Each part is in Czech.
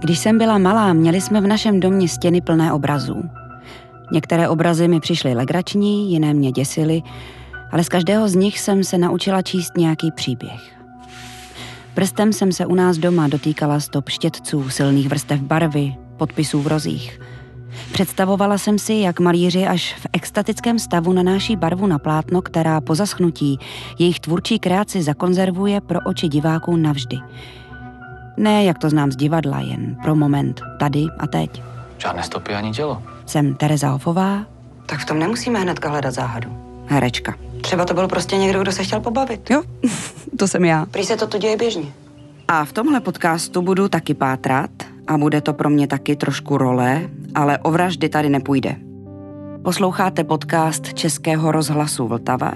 Když jsem byla malá, měli jsme v našem domě stěny plné obrazů. Některé obrazy mi přišly legrační, jiné mě děsily, ale z každého z nich jsem se naučila číst nějaký příběh. Prstem jsem se u nás doma dotýkala stop štětců, silných vrstev barvy, podpisů v rozích. Představovala jsem si, jak malíři až v extatickém stavu nanáší barvu na plátno, která po zaschnutí jejich tvůrčí kreaci zakonzervuje pro oči diváků navždy. Ne, jak to znám z divadla, jen pro moment, tady a teď. Žádné stopy ani tělo. Jsem Tereza Hofová, Tak v tom nemusíme hnedka hledat záhadu. herečka. Třeba to byl prostě někdo, kdo se chtěl pobavit. Jo, to jsem já. Prý se to tu děje běžně. A v tomhle podcastu budu taky pátrat a bude to pro mě taky trošku role, ale o vraždy tady nepůjde. Posloucháte podcast Českého rozhlasu Vltava,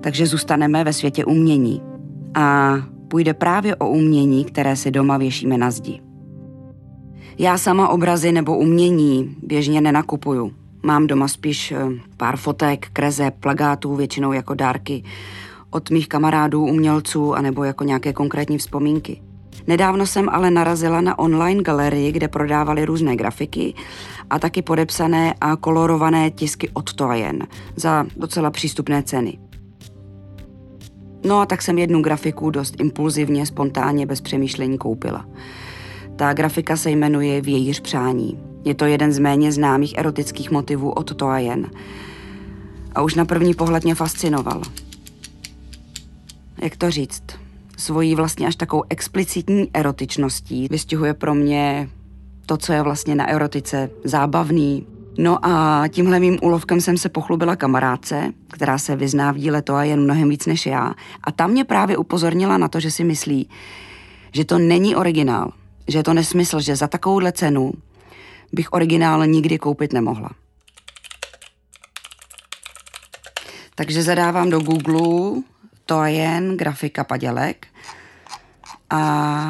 takže zůstaneme ve světě umění. A půjde právě o umění, které si doma věšíme na zdi. Já sama obrazy nebo umění běžně nenakupuju. Mám doma spíš eh, pár fotek, kreze, plagátů, většinou jako dárky od mých kamarádů, umělců, anebo jako nějaké konkrétní vzpomínky. Nedávno jsem ale narazila na online galerii, kde prodávali různé grafiky a taky podepsané a kolorované tisky od Toajen za docela přístupné ceny. No a tak jsem jednu grafiku dost impulzivně, spontánně, bez přemýšlení koupila. Ta grafika se jmenuje Vějíř přání. Je to jeden z méně známých erotických motivů od Toajen. A už na první pohled mě fascinoval. Jak to říct? Svojí vlastně až takovou explicitní erotičností vystihuje pro mě to, co je vlastně na erotice zábavný. No a tímhle mým úlovkem jsem se pochlubila kamarádce, která se vyzná v díle to a jen mnohem víc než já. A tam mě právě upozornila na to, že si myslí, že to není originál, že je to nesmysl, že za takovouhle cenu bych originál nikdy koupit nemohla. Takže zadávám do Google to jen grafika padělek a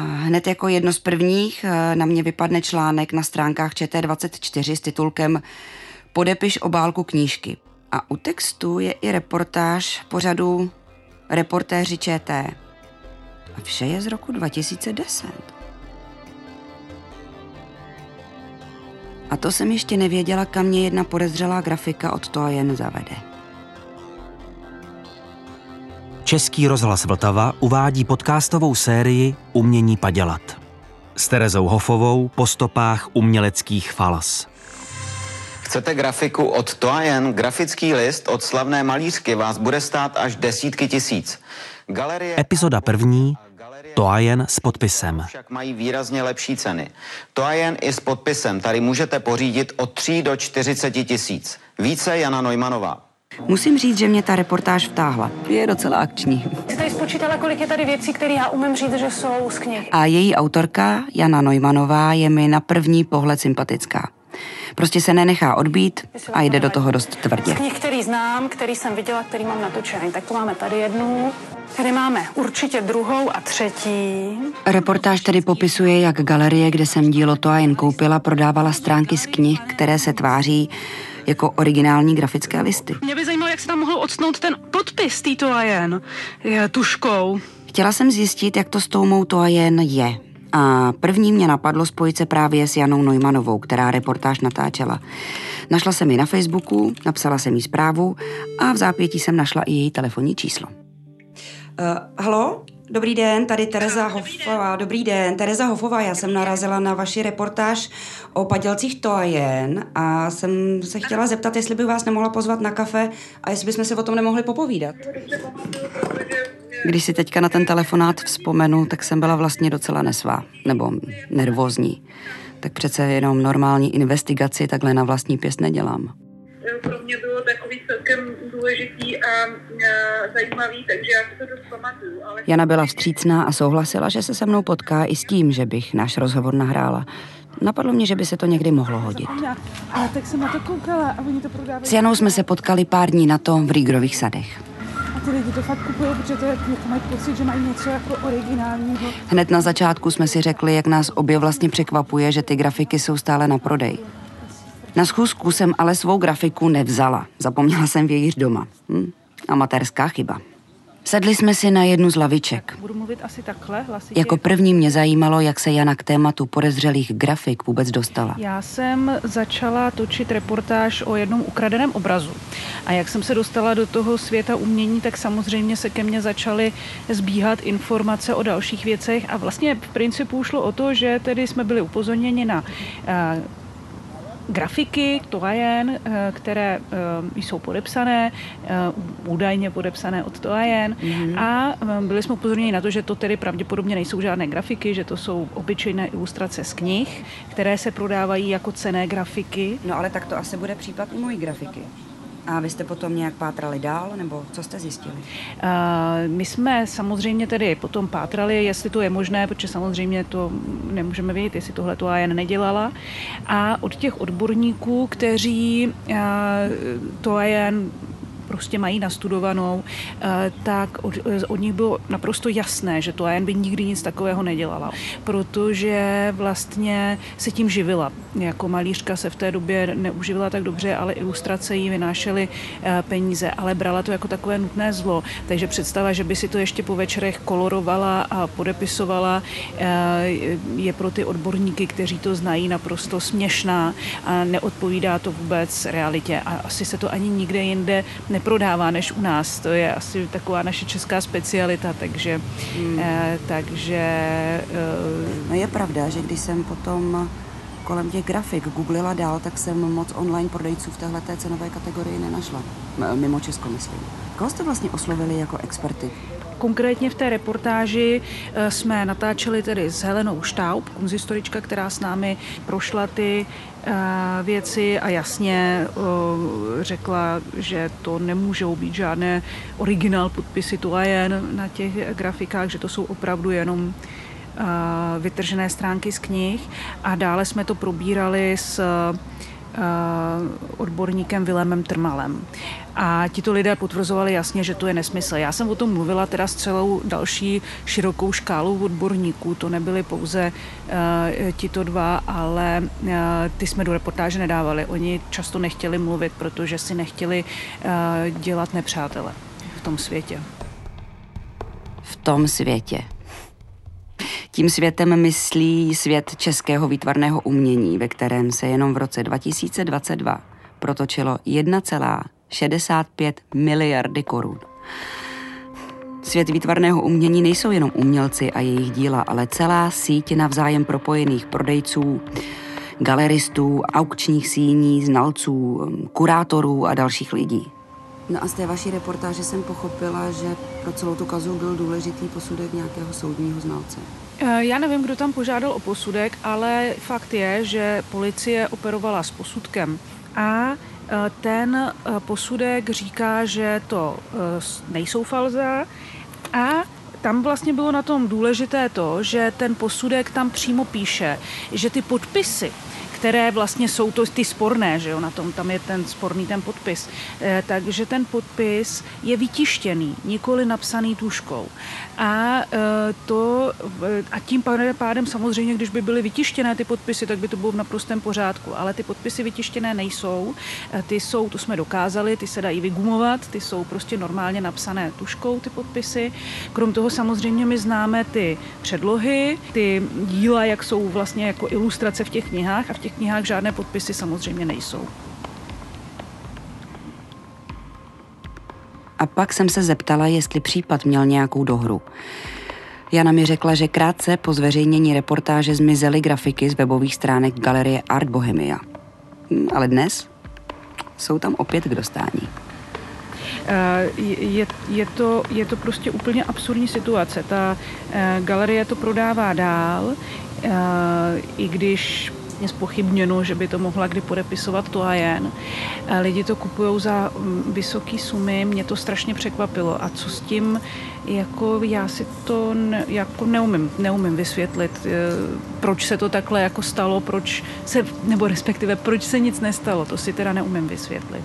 hned jako jedno z prvních eh, na mě vypadne článek na stránkách ČT24 s titulkem Podepiš obálku knížky. A u textu je i reportáž pořadu Reportéři ČT. A vše je z roku 2010. A to jsem ještě nevěděla, kam mě jedna podezřelá grafika od toho jen zavede. Český rozhlas Vltava uvádí podcastovou sérii Umění padělat. S Terezou Hofovou po stopách uměleckých falas. Chcete grafiku od Toajen? Grafický list od slavné malířky vás bude stát až desítky tisíc. Galerie Epizoda první Toajen s podpisem. však mají výrazně lepší ceny. Toajen i s podpisem tady můžete pořídit od 3 do 40 tisíc. Více Jana Neumannová. Musím říct, že mě ta reportáž vtáhla. Je docela akční. Jsi tady spočítala, kolik je tady věcí, které já umím říct, že jsou z knih. A její autorka, Jana Neumannová, je mi na první pohled sympatická. Prostě se nenechá odbít a jde do toho dost Z tvrdě. knih, který znám, který jsem viděla, který mám natočený. Tak tu máme tady jednu, tady máme určitě druhou a třetí. Reportáž tedy popisuje, jak galerie, kde jsem dílo to a jen koupila, prodávala stránky z knih, které se tváří jako originální grafické listy. Mě by zajímalo, jak se tam mohl odstnout ten podpis této a jen je tuškou. Chtěla jsem zjistit, jak to s tou mou to a jen je. A první mě napadlo spojit se právě s Janou Neumannovou, která reportáž natáčela. Našla jsem ji na Facebooku, napsala jsem jí zprávu a v zápětí jsem našla i její telefonní číslo. Uh, halo? Dobrý den, tady Tereza Hofová. Dobrý den, Tereza Hofová. Já jsem narazila na vaši reportáž o padělcích to a jsem se chtěla zeptat, jestli by vás nemohla pozvat na kafe a jestli bychom se o tom nemohli popovídat. Když si teďka na ten telefonát vzpomenu, tak jsem byla vlastně docela nesvá, nebo nervózní. Tak přece jenom normální investigaci takhle na vlastní pěst nedělám. pro mě bylo celkem důležitý a, a zajímavý, takže já si to dost pamatuju. Ale Jana byla vstřícná a souhlasila, že se se mnou potká i s tím, že bych náš rozhovor nahrála. Napadlo mě, že by se to někdy mohlo hodit. Ale tak jsem na to koukala a oni to prodávají. S Janou jsme se potkali pár dní na to v Rýgrových sadech. A ty lidi to fakt kupují, protože to je, jako mají pocit, že mají něco jako originálního. Hned na začátku jsme si řekli, jak nás obě vlastně překvapuje, že ty grafiky jsou stále na prodej. Na schůzku jsem ale svou grafiku nevzala. Zapomněla jsem vějíř doma. Hm, amatérská chyba. Sedli jsme si na jednu z laviček. Budu mluvit asi takhle hlasitě. Jako první mě zajímalo, jak se Jana k tématu podezřelých grafik vůbec dostala. Já jsem začala točit reportáž o jednom ukradeném obrazu. A jak jsem se dostala do toho světa umění, tak samozřejmě se ke mně začaly zbíhat informace o dalších věcech a vlastně v principu šlo o to, že tedy jsme byli upozorněni na eh, grafiky Toajen, eh, které eh, jsou podepsané, eh, údajně podepsané od Toajen mm-hmm. a byli jsme upozorněni na to, že to tedy pravděpodobně nejsou žádné grafiky, že to jsou obyčejné ilustrace z knih, které se prodávají jako cené grafiky. No ale tak to asi bude případ i mojí grafiky. A vy jste potom nějak pátrali dál, nebo co jste zjistili? Uh, my jsme samozřejmě tedy potom pátrali, jestli to je možné, protože samozřejmě to nemůžeme vědět, jestli tohle to jen nedělala. A od těch odborníků, kteří uh, to jen prostě mají nastudovanou, eh, tak od, od nich bylo naprosto jasné, že to AN by nikdy nic takového nedělala, protože vlastně se tím živila. Jako malířka se v té době neuživila tak dobře, ale ilustrace jí vynášely eh, peníze, ale brala to jako takové nutné zlo. Takže představa, že by si to ještě po večerech kolorovala a podepisovala, eh, je pro ty odborníky, kteří to znají, naprosto směšná a neodpovídá to vůbec realitě. A asi se to ani nikde jinde ne neprodává než u nás. To je asi taková naše česká specialita, takže... Hmm. Eh, takže eh, no je pravda, že když jsem potom kolem těch grafik googlila dál, tak jsem moc online prodejců v téhle cenové kategorii nenašla. Mimo Česko, myslím. Koho jste vlastně oslovili jako experty? Konkrétně v té reportáži eh, jsme natáčeli tedy s Helenou Štaub, kunzistorička, která s námi prošla ty eh, věci a jasně eh, řekla, že to nemůžou být žádné originál podpisy to a jen na těch grafikách, že to jsou opravdu jenom vytržené stránky z knih. A dále jsme to probírali s odborníkem Vilémem Trmalem. A tito lidé potvrzovali jasně, že to je nesmysl. Já jsem o tom mluvila teda s celou další širokou škálou odborníků. To nebyly pouze uh, tito dva, ale uh, ty jsme do reportáže nedávali. Oni často nechtěli mluvit, protože si nechtěli dělat nepřátele v tom světě. V tom světě. Tím světem myslí svět českého výtvarného umění, ve kterém se jenom v roce 2022 protočilo 1,65 miliardy korun. Svět výtvarného umění nejsou jenom umělci a jejich díla, ale celá síť navzájem propojených prodejců, galeristů, aukčních síní, znalců, kurátorů a dalších lidí. No a z té vaší reportáže jsem pochopila, že pro celou tu kazu byl důležitý posudek nějakého soudního znalce. Eh, já nevím, kdo tam požádal o posudek, ale fakt je, že policie operovala s posudkem a eh, ten eh, posudek říká, že to nejsou falza a tam vlastně bylo na tom důležité to, že ten posudek tam přímo píše, že ty podpisy, které vlastně jsou to ty sporné, že jo, na tom tam je ten sporný ten podpis. Takže ten podpis je vytištěný, nikoli napsaný tuškou. A e, to a tím pádem samozřejmě, když by byly vytištěné ty podpisy, tak by to bylo v naprostém pořádku. Ale ty podpisy vytištěné nejsou. E, ty jsou, to jsme dokázali, ty se dají vygumovat, ty jsou prostě normálně napsané tuškou, ty podpisy. Krom toho samozřejmě my známe ty předlohy, ty díla, jak jsou vlastně jako ilustrace v těch knihách a v těch knihách žádné podpisy samozřejmě nejsou. A pak jsem se zeptala, jestli případ měl nějakou dohru. Jana mi řekla, že krátce po zveřejnění reportáže zmizely grafiky z webových stránek galerie Art Bohemia. Hm, ale dnes jsou tam opět k dostání. Eh, je, je, to, je to prostě úplně absurdní situace. Ta eh, galerie to prodává dál, eh, i když vlastně spochybněno, že by to mohla kdy podepisovat to a jen. Lidi to kupují za mm, vysoké sumy, mě to strašně překvapilo. A co s tím, jako já si to ne, jako neumím, neumím vysvětlit, e, proč se to takhle jako stalo, proč se, nebo respektive proč se nic nestalo, to si teda neumím vysvětlit.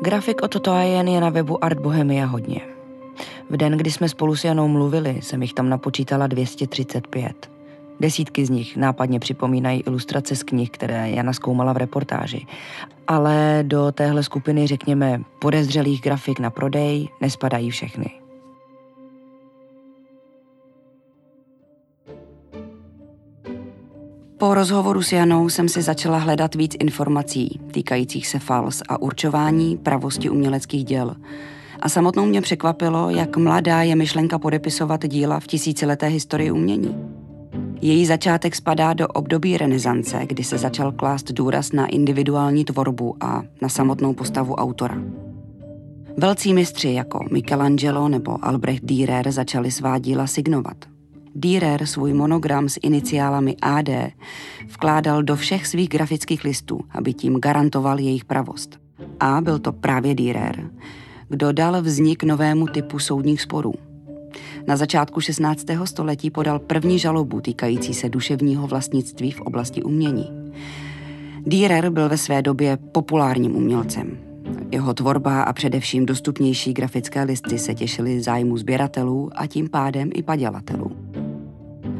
Grafik o toto jen je na webu Art Bohemia hodně. V den, kdy jsme spolu s Janou mluvili, jsem jich tam napočítala 235. Desítky z nich nápadně připomínají ilustrace z knih, které Jana zkoumala v reportáži. ale do téhle skupiny, řekněme, podezřelých grafik na prodej nespadají všechny. Po rozhovoru s Janou jsem si začala hledat víc informací týkajících se fals a určování pravosti uměleckých děl. A samotnou mě překvapilo, jak mladá je myšlenka podepisovat díla v tisícileté historii umění. Její začátek spadá do období renesance, kdy se začal klást důraz na individuální tvorbu a na samotnou postavu autora. Velcí mistři jako Michelangelo nebo Albrecht Dürer začali svá díla signovat – Dürer svůj monogram s iniciálami AD vkládal do všech svých grafických listů, aby tím garantoval jejich pravost. A byl to právě Dürer, kdo dal vznik novému typu soudních sporů. Na začátku 16. století podal první žalobu týkající se duševního vlastnictví v oblasti umění. Dürer byl ve své době populárním umělcem. Jeho tvorba a především dostupnější grafické listy se těšily zájmu sběratelů a tím pádem i padělatelů.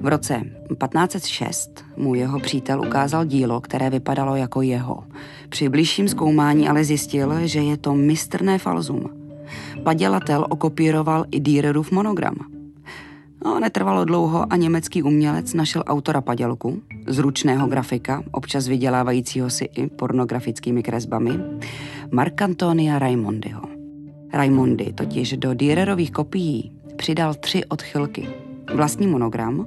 V roce 1506 mu jeho přítel ukázal dílo, které vypadalo jako jeho. Při blížším zkoumání ale zjistil, že je to mistrné falzum. Padělatel okopíroval i Dürerův monogram. No, netrvalo dlouho a německý umělec našel autora padělku, zručného grafika, občas vydělávajícího si i pornografickými kresbami, Marcantonia Raimondiho. Raimondi totiž do Dürerových kopií přidal tři odchylky. Vlastní monogram,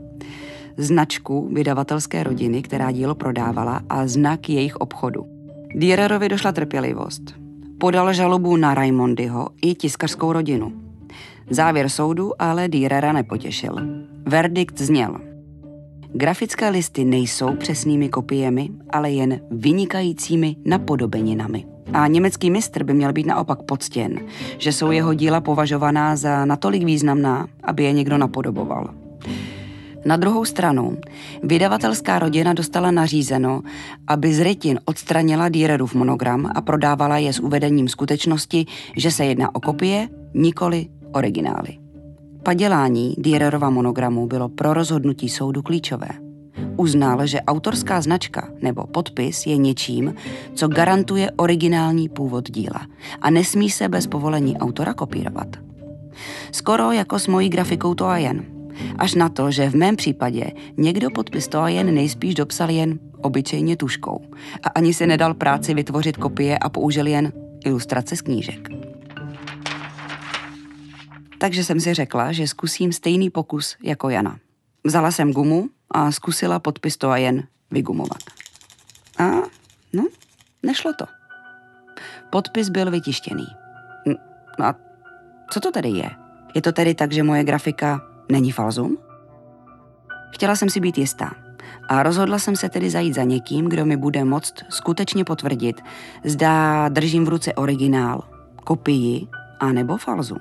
značku vydavatelské rodiny, která dílo prodávala a znak jejich obchodu. Dürerovi došla trpělivost. Podal žalobu na Raimondyho i tiskařskou rodinu. Závěr soudu ale Dürera nepotěšil. Verdikt zněl. Grafické listy nejsou přesnými kopiemi, ale jen vynikajícími napodobeninami. A německý mistr by měl být naopak poctěn, že jsou jeho díla považovaná za natolik významná, aby je někdo napodoboval. Na druhou stranu, vydavatelská rodina dostala nařízeno, aby z rytin odstranila Dürerův monogram a prodávala je s uvedením skutečnosti, že se jedná o kopie, nikoli originály. Padělání Dürerova monogramu bylo pro rozhodnutí soudu klíčové. Uznal, že autorská značka nebo podpis je něčím, co garantuje originální původ díla a nesmí se bez povolení autora kopírovat. Skoro jako s mojí grafikou to a jen – Až na to, že v mém případě někdo podpis to jen nejspíš dopsal jen obyčejně tuškou a ani si nedal práci vytvořit kopie a použil jen ilustrace z knížek. Takže jsem si řekla, že zkusím stejný pokus jako Jana. Vzala jsem gumu a zkusila podpis to a jen vygumovat. A no, nešlo to. Podpis byl vytištěný. A co to tedy je? Je to tedy tak, že moje grafika Není falzum? Chtěla jsem si být jistá a rozhodla jsem se tedy zajít za někým, kdo mi bude moct skutečně potvrdit, zda držím v ruce originál, kopii a nebo falzum.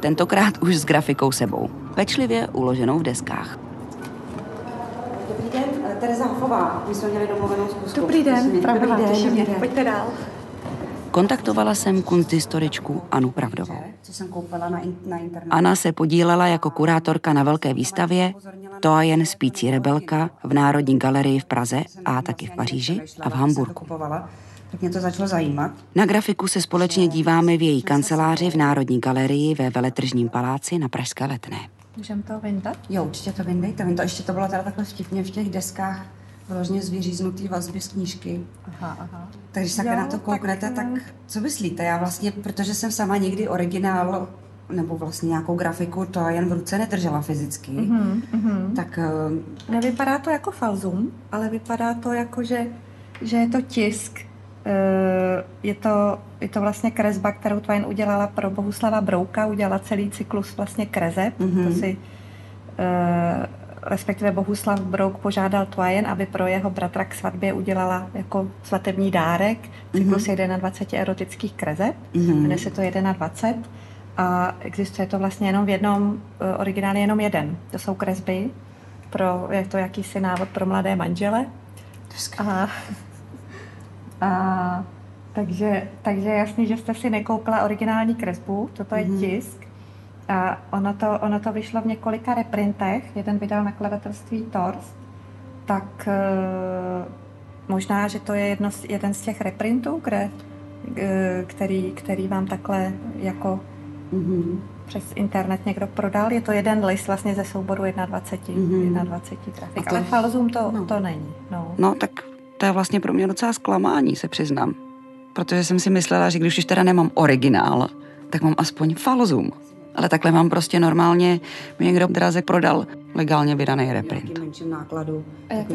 Tentokrát už s grafikou sebou, pečlivě uloženou v deskách. Dobrý den, Tereza Hofová. My jsme měli domluvenou zkusku. Dobrý den, pravda, těším mě. Pojďte dál. Kontaktovala jsem kunsthistoričku Anu Pravdovou. Co jsem koupila na, in, na internetu. Ana se podílela jako kurátorka na velké výstavě To a jen spící rebelka v Národní galerii v Praze a taky v Paříži a v Hamburgu. Tak mě to začalo zajímat. Na grafiku se společně díváme v její kanceláři v Národní galerii ve Veletržním paláci na Pražské letné. Můžeme to vyndat? Jo, určitě to vyndejte. To ještě to bylo teda takhle vtipně v těch deskách vyloženě z vyříznutý vazby z knížky. Aha, aha. Takže když takhle na to kouknete, tak, tak co myslíte? Já vlastně, protože jsem sama nikdy originál nebo vlastně nějakou grafiku to jen v ruce nedržela fyzicky, mm-hmm, mm-hmm. tak... Uh... Nevypadá to jako falzum, ale vypadá to jako, že, že je to tisk. Uh, je, to, je to vlastně kresba, kterou Twain udělala pro Bohuslava Brouka, udělala celý cyklus vlastně kreseb. Mm-hmm. To si uh, respektive Bohuslav Brouk požádal Twajen, aby pro jeho bratra k svatbě udělala jako svatební dárek cyklus mm-hmm. 21 erotických kreseb, mm-hmm. jmenuje se to 21 a existuje to vlastně jenom v jednom, eh, originálně jenom jeden. To jsou kresby, pro, je to jakýsi návod pro mladé manžele. A, a takže, takže jasný, že jste si nekoupila originální kresbu, toto je mm-hmm. tisk, a ono to, ono to vyšlo v několika reprintech. Jeden vydal nakladatelství Torst tak eh, možná, že to je jedno, jeden z těch reprintů, kde, eh, který, který vám takhle jako mm-hmm. přes internet někdo prodal. Je to jeden list vlastně ze souboru 21, mm-hmm. 21 grafik. To, Ale Falzum to, no. to není. No. no, tak to je vlastně pro mě docela zklamání, se přiznám. Protože jsem si myslela, že když už teda nemám originál, tak mám aspoň Falzum. Ale takhle mám prostě normálně, mi někdo draze prodal legálně vydaný reprint. Nákladu. A jak to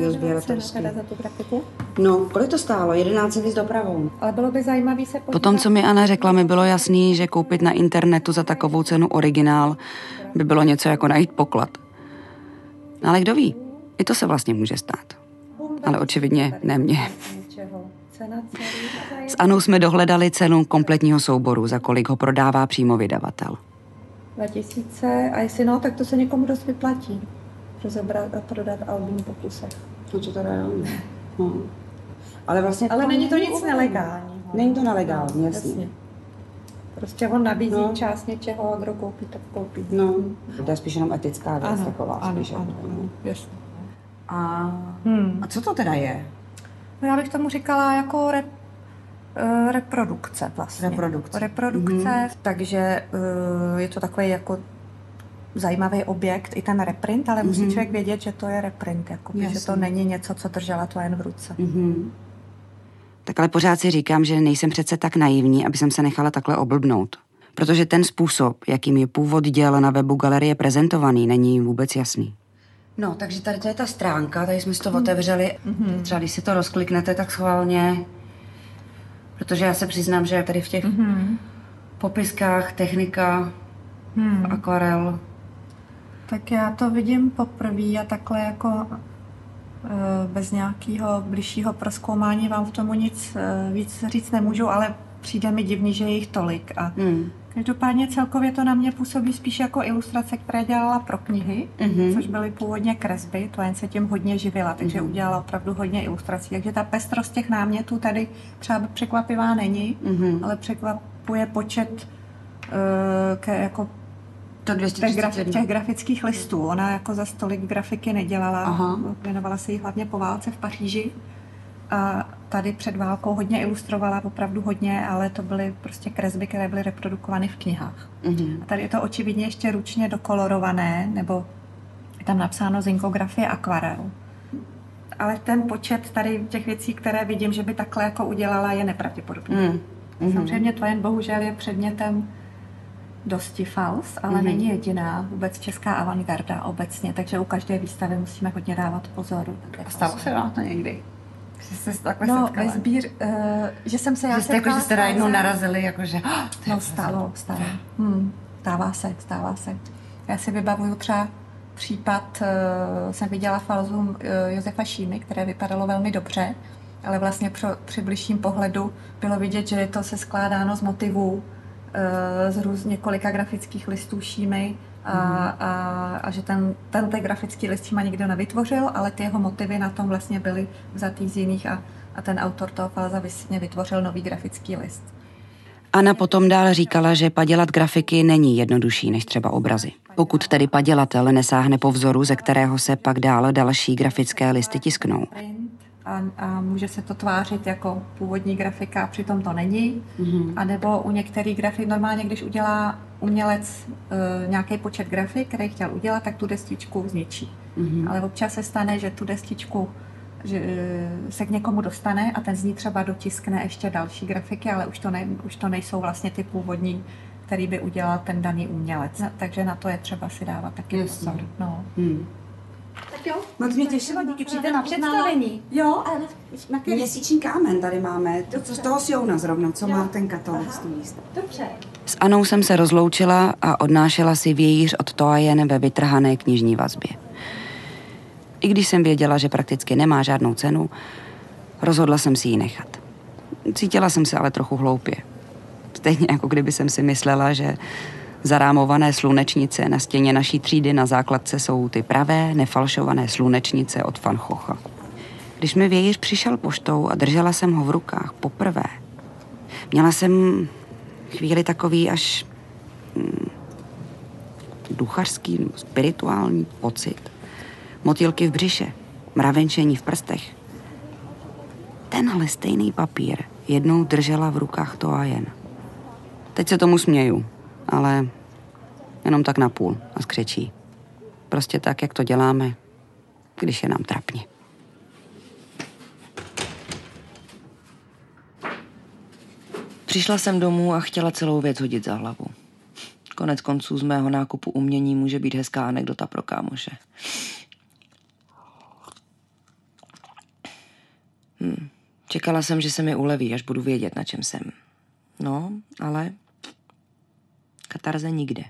za tu grafiku? No, kolik to stálo? 11 s dopravou. Ale bylo by zajímavý se podívat. Potom, co mi Anna řekla, mi bylo jasný, že koupit na internetu za takovou cenu originál by bylo něco jako najít poklad. Ale kdo ví, i to se vlastně může stát. Ale očividně ne mě. S Anou jsme dohledali cenu kompletního souboru, za kolik ho prodává přímo vydavatel. 2000 a jestli no, tak to se někomu dost vyplatí. Rozebrat a prodat album po kusech. No to teda jo. No. Ale vlastně Ale není to nic nelegálního. Není to nelegální, jasně. jasně. Prostě on nabízí no. část něčeho a kdo koupí, tak koupí. No, to je spíš jenom etická věc ano, taková. Ano, spíš ano, ano, jasně. A, hmm. a co to teda je? No já bych tomu říkala jako rep, uh, reprodukce vlastně. Reprodukce. Reprodukce, mm-hmm. takže uh, je to takový jako zajímavý objekt, i ten reprint, ale mm-hmm. musí člověk vědět, že to je reprint, jako, že to není něco, co držela to jen v ruce. Mm-hmm. Tak ale pořád si říkám, že nejsem přece tak naivní, aby jsem se nechala takhle oblbnout. Protože ten způsob, jakým je původ děl na webu galerie prezentovaný, není vůbec jasný. No, takže tady to je ta stránka, tady jsme si to otevřeli. Mm-hmm. Třeba když si to rozkliknete, tak schválně, protože já se přiznám, že tady v těch mm-hmm. popiskách technika, mm. akvarel. Tak já to vidím poprvé a takhle jako eh, bez nějakého bližšího proskoumání vám v tomu nic eh, víc říct nemůžu, ale přijde mi divný, že je jich tolik. A mm. Každopádně celkově to na mě působí spíš jako ilustrace, které dělala pro knihy, mm-hmm. což byly původně kresby, to jen se tím hodně živila, takže mm-hmm. udělala opravdu hodně ilustrací. Takže ta pestrost těch námětů tady třeba překvapivá není, mm-hmm. ale překvapuje počet uh, ke, jako to těch, graf, těch grafických listů. Ona jako za stolik grafiky nedělala, Aha. věnovala se jí hlavně po válce v Paříži. A tady před válkou hodně ilustrovala, opravdu hodně, ale to byly prostě kresby, které byly reprodukovány v knihách. Mm-hmm. A tady je to očividně ještě ručně dokolorované, nebo je tam napsáno zinkografie akvarel. Ale ten počet tady těch věcí, které vidím, že by takhle jako udělala, je nepravděpodobný. Mm-hmm. Samozřejmě to jen bohužel je předmětem dosti fals, ale mm-hmm. není jediná vůbec česká avantgarda obecně, takže u každé výstavy musíme hodně dávat pozor. A stalo se vám to někdy? Že se takhle no, setkala? Sbír, uh, že jsem se já že jste, jako, že jste jednou narazili, jakože... Oh, no, stalo, stalo. Hmm, stává se, stává se. Já si vybavuju třeba případ, uh, jsem viděla falzum uh, Josefa Šímy, které vypadalo velmi dobře, ale vlastně pro, při bližším pohledu bylo vidět, že je to se skládáno z motivů uh, z růz několika grafických listů Šímy a, a, a že ten, ten grafický list má nikdo nevytvořil, ale ty jeho motivy na tom vlastně byly vzatý z jiných a, a ten autor toho Falza vlastně vytvořil nový grafický list. Anna potom dál říkala, že padělat grafiky není jednodušší než třeba obrazy. Pokud tedy padělatel nesáhne po vzoru, ze kterého se pak dál další grafické listy tisknou a, a může se to tvářit jako původní grafika a přitom to není. Mm-hmm. A nebo u některých grafik, normálně když udělá umělec e, nějaký počet grafik, který chtěl udělat, tak tu destičku zničí. Mm-hmm. Ale občas se stane, že tu destičku že e, se k někomu dostane a ten z ní třeba dotiskne ještě další grafiky, ale už to, ne, už to nejsou vlastně ty původní, který by udělal ten daný umělec. Takže na to je třeba si dávat taky pozor. No. Hmm. No to mě těšilo, díky, přijďte na představení. Jo, ale na Měsíční kámen tady máme, to, co z toho Siona zrovna, co jo. má ten katalog z Dobře. S Anou jsem se rozloučila a odnášela si vějíř od Toajen ve vytrhané knižní vazbě. I když jsem věděla, že prakticky nemá žádnou cenu, rozhodla jsem si ji nechat. Cítila jsem se ale trochu hloupě. Stejně jako kdyby jsem si myslela, že Zarámované slunečnice na stěně naší třídy na základce jsou ty pravé, nefalšované slunečnice od Van Chocha. Když mi vějíř přišel poštou a držela jsem ho v rukách poprvé, měla jsem chvíli takový až hm, duchařský, spirituální pocit. Motýlky v břiše. mravenčení v prstech. Tenhle stejný papír jednou držela v rukách to a jen. Teď se tomu směju, ale jenom tak na půl a skřečí. Prostě tak, jak to děláme, když je nám trapně. Přišla jsem domů a chtěla celou věc hodit za hlavu. Konec konců z mého nákupu umění může být hezká anekdota pro kámoše. Hm. Čekala jsem, že se mi uleví, až budu vědět, na čem jsem. No, ale katarze nikde.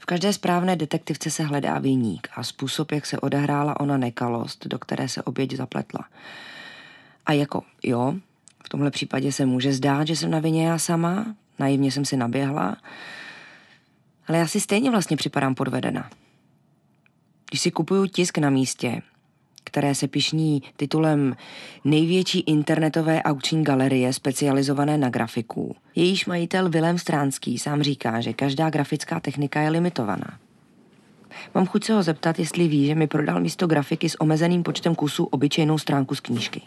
V každé správné detektivce se hledá viník a způsob, jak se odehrála ona nekalost, do které se oběť zapletla. A jako, jo, v tomhle případě se může zdát, že jsem na vině já sama, naivně jsem si naběhla, ale já si stejně vlastně připadám podvedena. Když si kupuju tisk na místě, které se pišní titulem největší internetové aukční galerie specializované na grafiku. Jejíž majitel Vilém Stránský sám říká, že každá grafická technika je limitovaná. Mám chuť se ho zeptat, jestli ví, že mi prodal místo grafiky s omezeným počtem kusů obyčejnou stránku z knížky.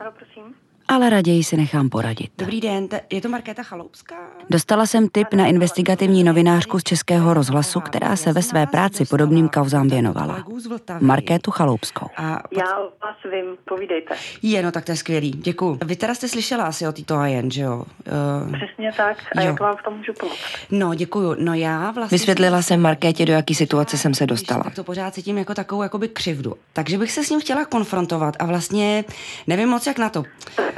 Ano, prosím. Ale raději si nechám poradit. Dobrý den, je to Markéta Chaloupská? Dostala jsem tip na investigativní novinářku z Českého rozhlasu, která se ve své práci podobným kauzám věnovala. Markétu Chaloupskou. A Já vás vím, povídejte. je, no tak to je skvělý, děkuju. Vy teda jste slyšela asi o této jen, že jo? Uh, Přesně tak. A Jo. jak vám v tom můžu pomoct? no, děkuju. No já vlastně... Vysvětlila jsem Markétě, do jaký situace jsem se dostala. Tak to pořád cítím jako takovou jakoby křivdu. Takže bych se s ním chtěla konfrontovat a vlastně nevím moc jak na to.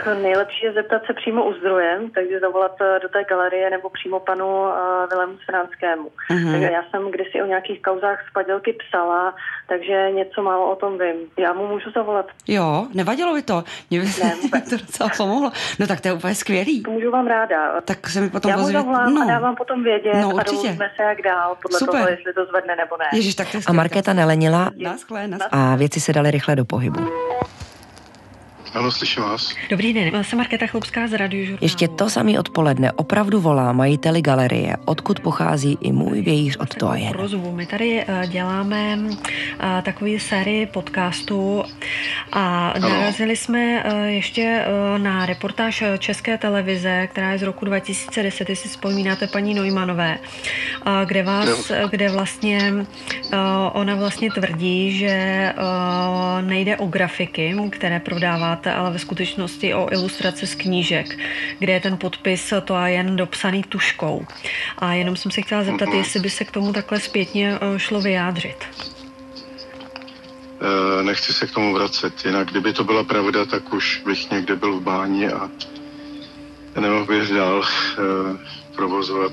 Tak nejlepší je zeptat se přímo u zdroje, takže zavolat eh, do té galerie nebo přímo panu uh, Vilému Sranskému. Mhm. Takže já jsem kdysi o nějakých kauzách z padělky psala, takže něco málo o tom vím. Já mu můžu zavolat. Jo, nevadilo by to. Mě by Ne, to docela pomohlo. No tak to je úplně skvělý. Můžu vám ráda. Tak se mi potom já mu zavolám no. a dávám potom vědět No, a určitě. domluvíme se jak dál, podle Super. toho, jestli to zvedne nebo ne. Ježíš, tak to je A. Markéta nelenila naschle. a věci se daly rychle do pohybu. Ano, slyším vás. Dobrý den, jsem Markéta Chlupská z Radiožurnálu. Ještě to samý odpoledne opravdu volá majiteli galerie, odkud pochází i můj vějíř od to a jen. Prozvu. My tady eh, děláme eh, takový sérii podcastů a narazili jsme eh, ještě na reportáž České televize, která je z roku 2010, jestli si vzpomínáte paní Neumanové, eh, kde vás, kde vlastně eh, ona vlastně tvrdí, že eh, nejde o grafiky, které prodáváte, ale ve skutečnosti o ilustrace z knížek, kde je ten podpis to a jen dopsaný tuškou. A jenom jsem se chtěla zeptat, jestli by se k tomu takhle zpětně eh, šlo vyjádřit. E, nechci se k tomu vracet, jinak kdyby to byla pravda, tak už bych někde byl v báni a nemohl bych dál e, provozovat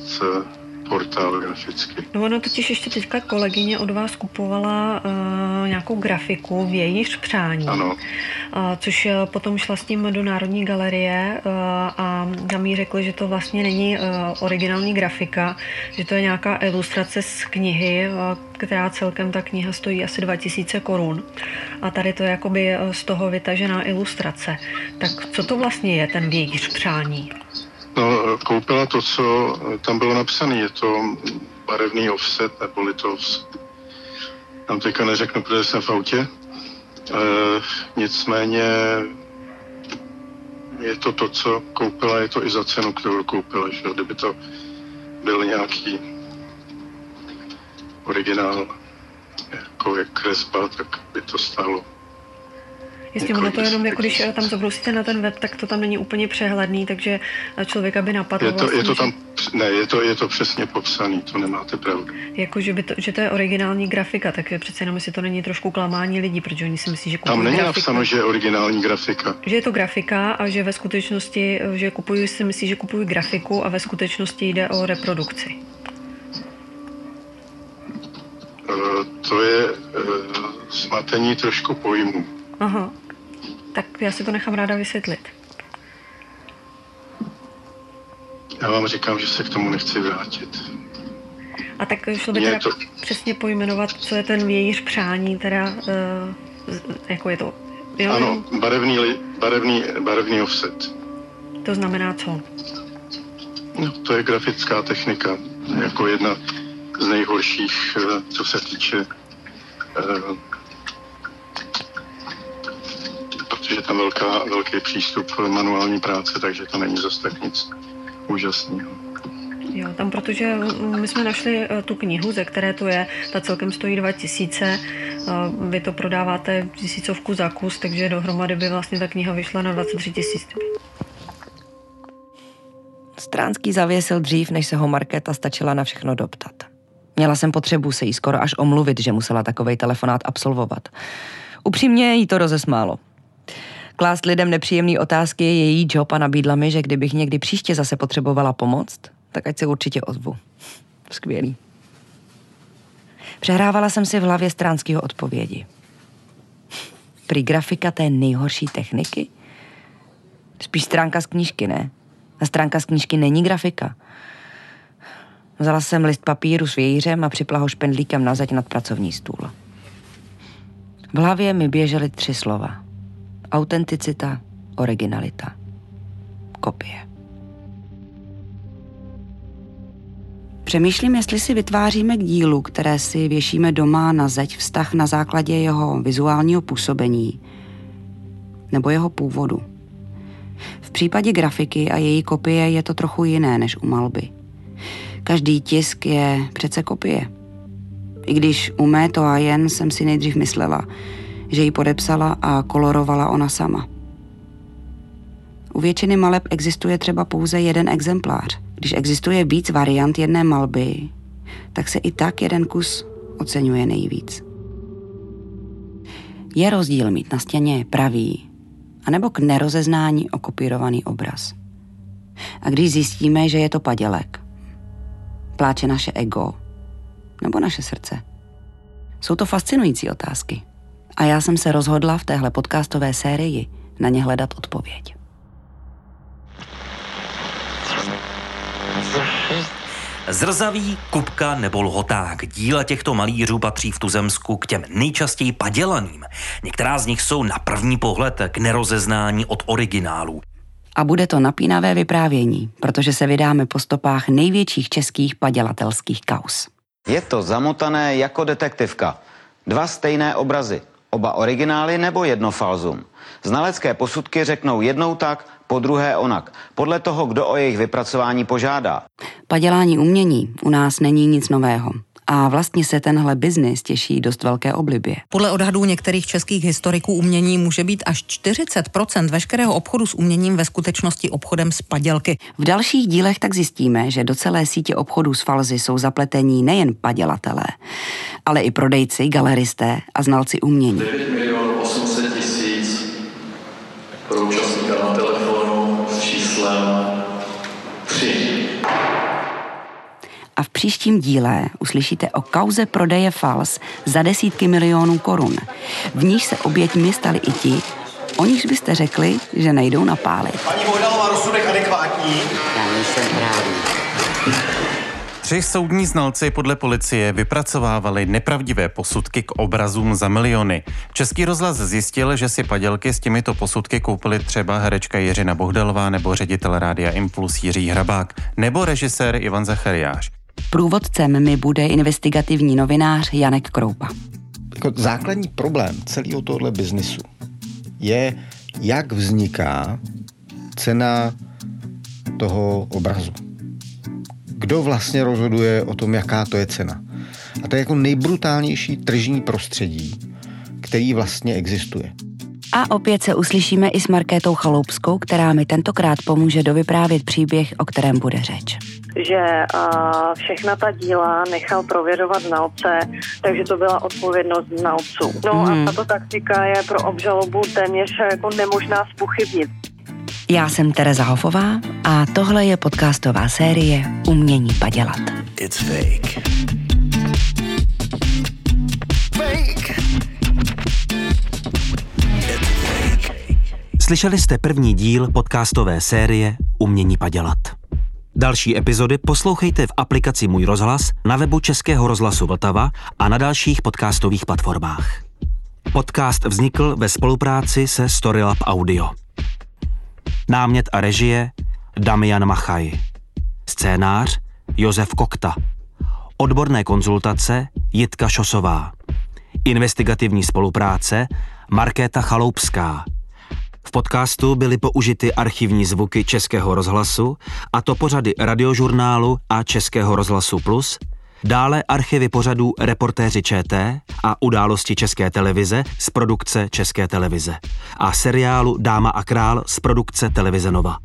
portál graficky. No ono totiž ještě teďka kolegyně od vás kupovala uh, nějakou grafiku v jejíž přání, Ano, uh, což eh, potom šla s tím do Národní galerie uh, a tam jí řekli, že to vlastně není uh, originální grafika, že to je nějaká ilustrace z knihy, uh, která celkem ta kniha stojí asi 2000 korun. A tady to je jakoby z toho vytažená ilustrace. Tak co to vlastně je ten vějíř přání? No, koupila to, co tam bylo napsané, je to barevný offset, nebo litovs. Tam teďka neřeknu, protože jsem v autě. E, nicméně je to to, co koupila, je to i za cenu, kterou koupila. Že? Kdyby to byl nějaký originál, jako je kresba, tak by to stálo. Jistě, ono to jenom, jako když eh, tam zabrousíte na ten web, tak to tam není úplně přehledný, takže eh, člověka by napadlo Je to, je to vlastně, tam, ne, je to, je to přesně popsaný, to nemáte pravdu. že, jako, že, by to, že to je originální grafika, tak je přece jenom, jestli to není trošku klamání lidí, protože oni si myslí, že kupují Tam není grafiku. napsáno, že je originální grafika. že je to grafika a že ve skutečnosti, eh, že kupují si myslí, že kupují grafiku a ve skutečnosti jde o reprodukci. Eh, To je eh, zmatení trošku pojmu. Aha, tak já si to nechám ráda vysvětlit. Já vám říkám, že se k tomu nechci vrátit. A tak šlo by teda to- přesně pojmenovat, co je ten vějíř přání, teda, uh, jako je to, jo, Ano, barevný, li- barevný, barevný offset. to znamená co? No, to je grafická technika, jako jedna z nejhorších, eh, co se týče eh, protože tam velká, velký přístup manuální práce, takže to není zase tak nic úžasného. Jo, tam protože my jsme našli eh, tu knihu, ze které to je, ta celkem stojí 2000, vy to prodáváte tisícovku za kus, takže dohromady by vlastně ta kniha vyšla na 23 tisíc. Stránský zavěsil dřív, než se ho Markéta stačila na všechno doptat. Měla jsem potřebu se jí skoro až omluvit, že musela takovej telefonát absolvovat. Upřímně jí to rozesmálo. Klást lidem nepříjemné otázky je její job a nabídla mi, že kdybych někdy příště zase potřebovala pomoct, tak ať se určitě ozvu. Skvělý. Přehrávala jsem si v hlavě stránského odpovědi. Prý grafika té nejhorší techniky? Spíš stránka z knížky, ne? A stránka z knížky není grafika. Vzala jsem list papíru s vějířem a připla ho špendlíkem na zeď nad pracovní stůl. V hlavě mi běžely tři slova. Autenticita, originalita, kopie. Přemýšlím, jestli si vytváříme k dílu, které si věšíme doma na zeď, vztah na základě jeho vizuálního působení nebo jeho původu. V případě grafiky a její kopie je to trochu jiné než u malby. Každý tisk je přece kopie. I když u mé to a jen jsem si nejdřív myslela, že ji podepsala a kolorovala ona sama. U většiny maleb existuje třeba pouze jeden exemplář. Když existuje víc variant jedné malby, tak se i tak jeden kus oceňuje nejvíc. Je rozdíl mít na stěně pravý, anebo k nerozeznání okopírovaný obraz. A když zjistíme, že je to padělek, pláče naše ego nebo naše srdce? Jsou to fascinující otázky. A já jsem se rozhodla v téhle podcastové sérii na ně hledat odpověď. Zrzavý, Kupka nebo Lhoták. Díla těchto malířů patří v tuzemsku k těm nejčastěji padělaným. Některá z nich jsou na první pohled k nerozeznání od originálů. A bude to napínavé vyprávění, protože se vydáme po stopách největších českých padělatelských kaus. Je to zamotané jako detektivka. Dva stejné obrazy, oba originály nebo jedno falzum. Znalecké posudky řeknou jednou tak, po druhé onak, podle toho, kdo o jejich vypracování požádá. Padělání umění u nás není nic nového. A vlastně se tenhle biznis těší dost velké oblibě. Podle odhadů některých českých historiků umění může být až 40% veškerého obchodu s uměním ve skutečnosti obchodem s padělky. V dalších dílech tak zjistíme, že do celé sítě obchodů s falzy jsou zapletení nejen padělatelé, ale i prodejci, galeristé a znalci umění. A v příštím díle uslyšíte o kauze prodeje fals za desítky milionů korun. V níž se oběťmi stali i ti, o nichž byste řekli, že nejdou napálit. Paní Bohdalová, rozsudek adekvátní? Já nejsem právý. Tři soudní znalci podle policie vypracovávali nepravdivé posudky k obrazům za miliony. Český rozhlas zjistil, že si padělky s těmito posudky koupili třeba herečka Jiřina Bohdalová nebo ředitel rádia Impuls Jiří Hrabák nebo režisér Ivan Zachariáš. Průvodcem mi bude investigativní novinář Janek Kroupa. Jako základní problém celého tohle biznisu je, jak vzniká cena toho obrazu kdo vlastně rozhoduje o tom, jaká to je cena. A to je jako nejbrutálnější tržní prostředí, který vlastně existuje. A opět se uslyšíme i s Markétou Chaloupskou, která mi tentokrát pomůže dovyprávět příběh, o kterém bude řeč. Že a, všechna ta díla nechal prověřovat znalce, takže to byla odpovědnost znalců. No hmm. a mhm. tato taktika je pro obžalobu téměř jako nemožná spochybnit. Já jsem Tereza Hofová a tohle je podcastová série Umění padělat. It's fake. Fake. Slyšeli jste první díl podcastové série Umění padělat. Další epizody poslouchejte v aplikaci Můj rozhlas, na webu Českého rozhlasu Vltava a na dalších podcastových platformách. Podcast vznikl ve spolupráci se Storylab Audio. Námět a režie Damian Machaj. Scénář Josef Kokta. Odborné konzultace Jitka Šosová. Investigativní spolupráce Markéta Chaloupská. V podcastu byly použity archivní zvuky Českého rozhlasu, a to pořady radiožurnálu a Českého rozhlasu Plus, dále archivy pořadů Reportéři ČT a Události České televize z produkce České televize a seriálu Dáma a král z produkce Televize Nova.